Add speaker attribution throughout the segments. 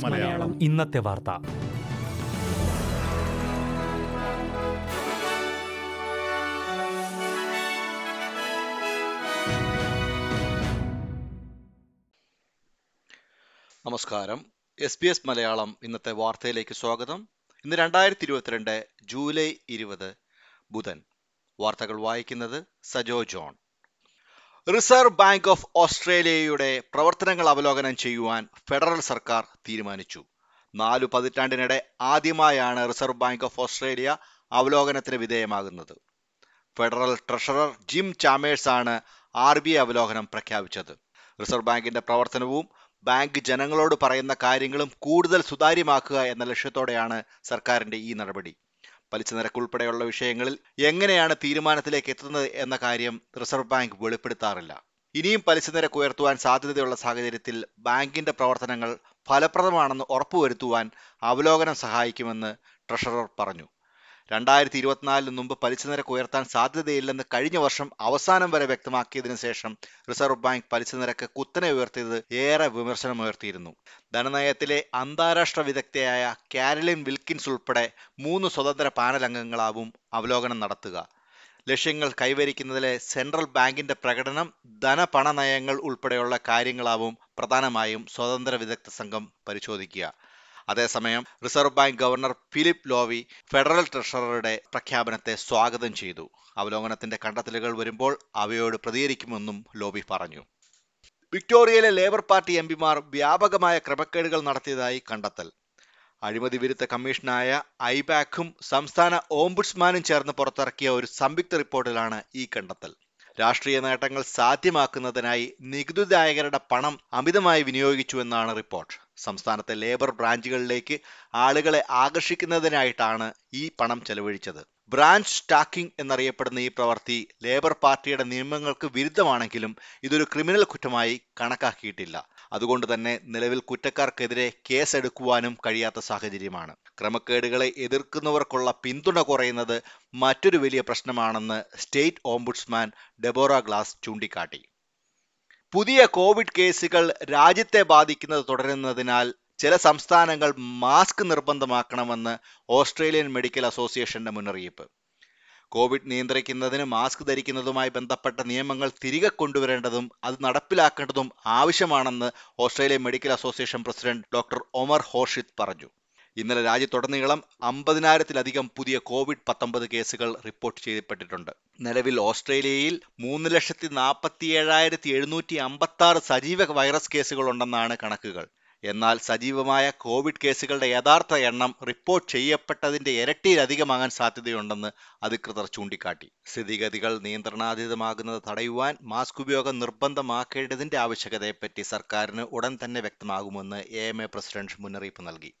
Speaker 1: മലയാളം.
Speaker 2: ഇന്നത്തെ വാർത്ത.
Speaker 3: നമസ്കാരം. എസ് ബി എസ് മലയാളം ഇന്നത്തെ വാർത്തയിലേക്ക് സ്വാഗതം. ഇന്ന് രണ്ടായിരത്തി ഇരുപത്തിരണ്ട് ജൂലൈ ഇരുപത് ബുധൻ. വാർത്തകൾ വായിക്കുന്നത് Sajo John. Reserve bank of ഓസ്ട്രേലിയയുടെ പ്രവർത്തനങ്ങൾ അവലോകനം ചെയ്യുവാൻ ഫെഡറൽ സർക്കാർ തീരുമാനിച്ചു. നാലു പതിറ്റാണ്ടിനിടെ ആദ്യമായാണ് റിസർവ് ബാങ്ക് ഓഫ് ഓസ്ട്രേലിയ അവലോകനത്തിന് വിധേയമാകുന്നത്. ഫെഡറൽ ട്രഷറർ ജിം ചാമേഴ്സ് ആണ് ആർ ബി ഐ അവലോകനം പ്രഖ്യാപിച്ചത്. റിസർവ് ബാങ്കിന്റെ പ്രവർത്തനവും ബാങ്ക് ജനങ്ങളോട് പറയുന്ന കാര്യങ്ങളും കൂടുതൽ സുതാര്യമാക്കുക എന്ന ലക്ഷ്യത്തോടെയാണ് സർക്കാരിന്റെ ഈ നടപടി. പലിശ നിരക്കുൾപ്പെടെയുള്ള വിഷയങ്ങളിൽ എങ്ങനെയാണ് തീരുമാനത്തിലേക്ക് എത്തുന്നത് എന്ന കാര്യം റിസർവ് ബാങ്ക് വെളിപ്പെടുത്താറില്ല. ഇനിയും പലിശ നിരക്ക് ഉയർത്തുവാൻ സാധ്യതയുള്ള സാഹചര്യത്തിൽ ബാങ്കിന്റെ പ്രവർത്തനങ്ങൾ ഫലപ്രദമാണെന്ന് ഉറപ്പുവരുത്തുവാൻ അവലോകനം സഹായിക്കുമെന്ന് ട്രഷറർ പറഞ്ഞു. രണ്ടായിരത്തി ഇരുപത്തിനാലിന് മുമ്പ് പലിശ നിരക്ക് ഉയർത്താൻ സാധ്യതയില്ലെന്ന് കഴിഞ്ഞ വർഷം അവസാനം വരെ വ്യക്തമാക്കിയതിനു ശേഷം റിസർവ് ബാങ്ക് പലിശ നിരക്ക് കുത്തനെ ഉയർത്തിയത് ഏറെ വിമർശനമുയർത്തിയിരുന്നു. ധനനയത്തിലെ അന്താരാഷ്ട്ര വിദഗ്ധയായ കാരലിൻ വിൽക്കിൻസ് ഉൾപ്പെടെ മൂന്ന് സ്വതന്ത്ര പാനൽ അംഗങ്ങളാവും അവലോകനം നടത്തുക. ലക്ഷ്യങ്ങൾ കൈവരിക്കുന്നതിലെ സെൻട്രൽ ബാങ്കിന്റെ പ്രകടനം ധനപണ നയങ്ങൾ ഉൾപ്പെടെയുള്ള കാര്യങ്ങളാവും പ്രധാനമായും സ്വതന്ത്ര വിദഗ്ധ സംഘം പരിശോധിക്കുക. അതേസമയം reserve bank governor Philip Lowe federal ട്രഷററുടെ പ്രഖ്യാപനത്തെ സ്വാഗതം ചെയ്തു. അവലോകനത്തിന്റെ കണ്ടെത്തലുകൾ വരുമ്പോൾ അവയോട് പ്രതികരിക്കുമെന്നും ലോബി പറഞ്ഞു. വിക്ടോറിയയിലെ ലേബർ പാർട്ടി എംപിമാർ വ്യാപകമായ ക്രമക്കേടുകൾ നടത്തിയതായി കണ്ടെത്തൽ. അഴിമതി വിരുദ്ധ കമ്മീഷനായ ഐബാക്കും സംസ്ഥാന ഓംബുഡ്സ്മാനും ചേർന്ന് പുറത്തിറക്കിയ ഒരു സംയുക്ത റിപ്പോർട്ടിലാണ് ഈ കണ്ടെത്തൽ. രാഷ്ട്രീയ നേട്ടങ്ങൾ സാധ്യമാക്കുന്നതിനായി നികുതിദായകരുടെ പണം അമിതമായി വിനിയോഗിച്ചുവെന്നാണ് റിപ്പോർട്ട്. സംസ്ഥാനത്തെ ലേബർ ബ്രാഞ്ചുകളിലേക്ക് ആളുകളെ ആകർഷിക്കുന്നതിനായിട്ടാണ് ഈ പണം ചെലവഴിച്ചത്. ബ്രാഞ്ച് സ്റ്റാക്കിംഗ് എന്നറിയപ്പെടുന്ന ഈ പ്രവൃത്തി ലേബർ പാർട്ടിയുടെ നിയമങ്ങൾക്ക് വിരുദ്ധമാണെങ്കിലും ഇതൊരു ക്രിമിനൽ കുറ്റമായി കണക്കാക്കിയിട്ടില്ല. അതുകൊണ്ട് തന്നെ നിലവിൽ കുറ്റക്കാർക്കെതിരെ കേസെടുക്കുവാനും കഴിയാത്ത സാഹചര്യമാണ്. ക്രമക്കേടുകളെ എതിർക്കുന്നവർക്കുള്ള പിന്തുണ കുറയുന്നത് മറ്റൊരു വലിയ പ്രശ്നമാണെന്ന് സ്റ്റേറ്റ് ഓംബുഡ്സ്മാൻ ഡെബോറ ഗ്ലാസ് ചൂണ്ടിക്കാട്ടി. പുതിയ കോവിഡ് കേസുകൾ രാജ്യത്തെ ബാധിക്കുന്നത് തുടരുന്നതിനാൽ ചില സംസ്ഥാനങ്ങൾ മാസ്ക് നിർബന്ധമാക്കണമെന്ന് ഓസ്ട്രേലിയൻ മെഡിക്കൽ അസോസിയേഷന്റെ മുന്നറിയിപ്പ്. കോവിഡ് നിയന്ത്രിക്കുന്നതിന് മാസ്ക് ധരിക്കുന്നതുമായി ബന്ധപ്പെട്ട നിയമങ്ങൾ തിരികെ കൊണ്ടുവരേണ്ടതും അത് നടപ്പിലാക്കേണ്ടതും ആവശ്യമാണെന്ന് Australia medical association president doctor Omar Khorshid പറഞ്ഞു. ഇന്നലെ രാജ്യത്തുടനീളം അമ്പതിനായിരത്തിലധികം പുതിയ കോവിഡ് പത്തൊമ്പത് കേസുകൾ റിപ്പോർട്ട് ചെയ്യപ്പെട്ടിട്ടുണ്ട്. നിലവിൽ ഓസ്ട്രേലിയയിൽ മൂന്ന് ലക്ഷത്തി നാൽപ്പത്തി ഏഴായിരത്തി എഴുന്നൂറ്റി അമ്പത്തി ആറ് സജീവ വൈറസ് കേസുകളുണ്ടെന്നാണ് കണക്കുകൾ. എന്നാൽ സജീവമായ കോവിഡ് കേസുകളുടെ യഥാർത്ഥ എണ്ണം റിപ്പോർട്ട് ചെയ്യപ്പെട്ടതിന്റെ ഇരട്ടിയിലധികമാകാൻ സാധ്യതയുണ്ടെന്ന് അധികൃതർ ചൂണ്ടിക്കാട്ടി. സ്ഥിതിഗതികൾ നിയന്ത്രണാതീതമാകുന്നത് തടയുവാൻ മാസ്ക് ഉപയോഗം നിർബന്ധമാക്കേണ്ടതിന്റെ ആവശ്യകതയെപ്പറ്റി സർക്കാരിന് ഉടൻ തന്നെ വ്യക്തമാകുമെന്ന് എ എം എ പ്രസിഡന്റ് മുന്നറിയിപ്പ് നൽകി.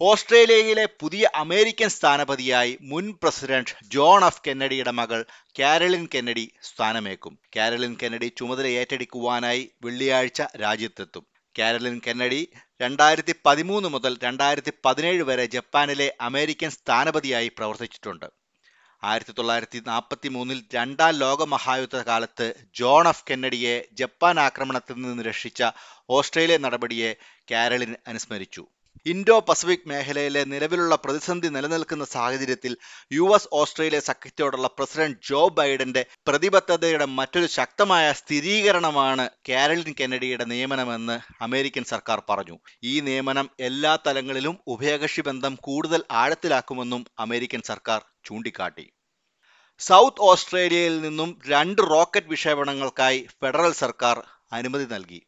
Speaker 3: ഓസ്ട്രേലിയയിലെ പുതിയ അമേരിക്കൻ സ്ഥാനപതിയായി മുൻ പ്രസിഡന്റ് ജോൺ എഫ് കെന്നഡിയുടെ മകൾ കാരലിൻ കെന്നഡി സ്ഥാനമേക്കും. കാരലിൻ കെന്നഡി ചുമതല ഏറ്റെടുക്കുവാനായി വെള്ളിയാഴ്ച രാജ്യത്തെത്തും. കാരലിൻ കെന്നഡി രണ്ടായിരത്തി പതിമൂന്ന് മുതൽ രണ്ടായിരത്തി പതിനേഴ് വരെ ജപ്പാനിലെ അമേരിക്കൻ സ്ഥാനപതിയായി പ്രവർത്തിച്ചിട്ടുണ്ട്. ആയിരത്തി തൊള്ളായിരത്തി നാൽപ്പത്തി മൂന്നിൽ രണ്ടാം ലോക കാലത്ത് ജോൺ എഫ് കെന്നഡിയെ ജപ്പാൻ ആക്രമണത്തിൽ നിന്ന് രക്ഷിച്ച ഓസ്ട്രേലിയ നടപടിയെ കാരലിൻ അനുസ്മരിച്ചു. ഇൻഡോ പസഫിക് മേഖലയിലെ നിലവിലുള്ള പ്രതിസന്ധി നിലനിൽക്കുന്ന സാഹചര്യത്തിൽ യു എസ് ഓസ്ട്രേലിയ സഖ്യത്തോടുള്ള പ്രസിഡന്റ് ജോ ബൈഡന്റെ പ്രതിബദ്ധതയുടെ മറ്റൊരു ശക്തമായ സ്ഥിരീകരണമാണ് കാരലിൻ കെന്നഡിയുടെ നിയമനമെന്ന് അമേരിക്കൻ സർക്കാർ പറഞ്ഞു. ഈ നിയമനം എല്ലാ തലങ്ങളിലും ഉഭയകക്ഷി ബന്ധം കൂടുതൽ ആഴത്തിലാക്കുമെന്നും അമേരിക്കൻ സർക്കാർ ചൂണ്ടിക്കാട്ടി. സൗത്ത് ഓസ്ട്രേലിയയിൽ നിന്നും രണ്ട് റോക്കറ്റ് വിക്ഷേപണങ്ങൾക്കായി ഫെഡറൽ സർക്കാർ അനുമതി നൽകി.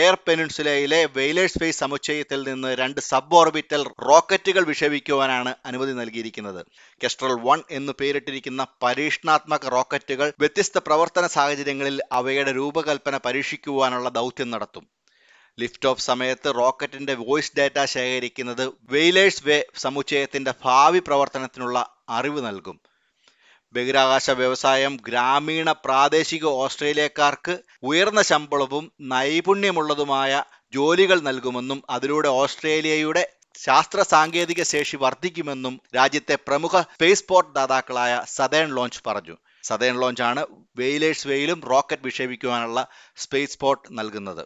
Speaker 3: എയർ പെനിൻസുലയിലെ വെയിലേഴ്സ് ഫേസ് സമുച്ചയത്തിൽ നിന്ന് രണ്ട് സബ് ഓർബിറ്റൽ റോക്കറ്റുകൾ വിക്ഷേപിക്കുവാനാണ് അനുമതി നൽകിയിരിക്കുന്നത്. കെസ്ട്രൽ വൺ എന്ന് പേരിട്ടിരിക്കുന്ന പരീക്ഷണാത്മക റോക്കറ്റുകൾ വ്യത്യസ്ത പ്രവർത്തന സാഹചര്യങ്ങളിൽ അവയുടെ രൂപകൽപ്പന പരീക്ഷിക്കുവാനുള്ള ദൗത്യം നടത്തും. ലിഫ്റ്റ് ഓഫ് സമയത്ത് റോക്കറ്റിന്റെ വോയിസ് ഡാറ്റ ശേഖരിക്കുന്നത് വെയിലേഴ്സ് വേ സമുച്ചയത്തിന്റെ ഭാവി പ്രവർത്തനത്തിനുള്ള അറിവ് നൽകും. ബഹിരാകാശ വ്യവസായം ഗ്രാമീണ പ്രാദേശിക ഓസ്ട്രേലിയക്കാർക്ക് ഉയർന്ന ശമ്പളവും നൈപുണ്യമുള്ളതുമായ ജോലികൾ നൽകുമെന്നും അതിലൂടെ ഓസ്ട്രേലിയയുടെ ശാസ്ത്ര സാങ്കേതിക ശേഷി വർദ്ധിക്കുമെന്നും രാജ്യത്തെ പ്രമുഖ സ്പേസ് പോർട്ട് ദാതാക്കളായ സതേൺ ലോഞ്ച് പറഞ്ഞു. സതേൺ ലോഞ്ചാണ് വെയിലേഴ്സ് വെയിലും റോക്കറ്റ് വിക്ഷേപിക്കുവാനുള്ള സ്പേസ് പോർട്ട് നൽകുന്നത്.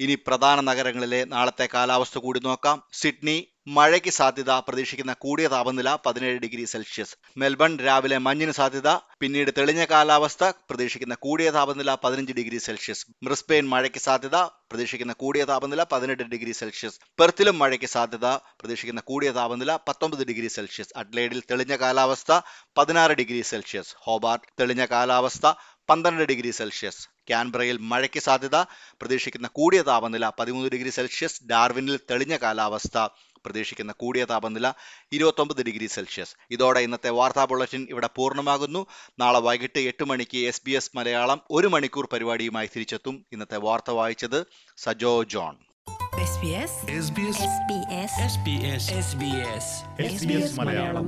Speaker 3: ഇനി പ്രധാന നഗരങ്ങളിലെ നാളത്തെ കാലാവസ്ഥ കൂടി നോക്കാം. സിഡ്നി മഴയ്ക്ക് സാധ്യത പ്രതീക്ഷിക്കുന്ന കൂടിയ താപനില പതിനേഴ് ഡിഗ്രി സെൽഷ്യസ്. മെൽബൺ രാവിലെ മഞ്ഞിന് സാധ്യത പിന്നീട് തെളിഞ്ഞ കാലാവസ്ഥ പ്രതീക്ഷിക്കുന്ന കൂടിയ താപനില പതിനഞ്ച് ഡിഗ്രി സെൽഷ്യസ്. ബ്രിസ്ബെയിൻ മഴയ്ക്ക് സാധ്യത പ്രതീക്ഷിക്കുന്ന കൂടിയ താപനില പതിനെട്ട് ഡിഗ്രി സെൽഷ്യസ്. പെർത്തിലും മഴയ്ക്ക് സാധ്യത പ്രതീക്ഷിക്കുന്ന കൂടിയ താപനില പത്തൊമ്പത് ഡിഗ്രി സെൽഷ്യസ്. അഡ്ലൈഡിൽ തെളിഞ്ഞ കാലാവസ്ഥ പതിനാറ് ഡിഗ്രി സെൽഷ്യസ്. ഹോബാർട്ട് തെളിഞ്ഞ കാലാവസ്ഥ പന്ത്രണ്ട് ഡിഗ്രി സെൽഷ്യസ്. ക്യാൻബ്രയിൽ മഴയ്ക്ക് സാധ്യത. പ്രതീക്ഷിക്കുന്ന കൂടിയ താപനില പതിമൂന്ന് ഡിഗ്രി സെൽഷ്യസ്. ഡാർവിനിൽ തെളിഞ്ഞ കാലാവസ്ഥ പ്രതീക്ഷിക്കുന്ന കൂടിയ താപനില ഇരുപത്തൊമ്പത് ഡിഗ്രി സെൽഷ്യസ്. ഇതോടെ ഇന്നത്തെ വാർത്താ ബുള്ളറ്റിൻ ഇവിടെ പൂർണമാകുന്നു. നാളെ വൈകിട്ട് എട്ട് മണിക്ക് എസ് ബി എസ് മലയാളം ഒരു മണിക്കൂർ പരിപാടിയുമായി തിരിച്ചെത്തും. ഇന്നത്തെ വാർത്ത വായിച്ചത് സജോ ജോൺ.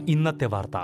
Speaker 4: ഇന്നത്തെ വാർത്ത.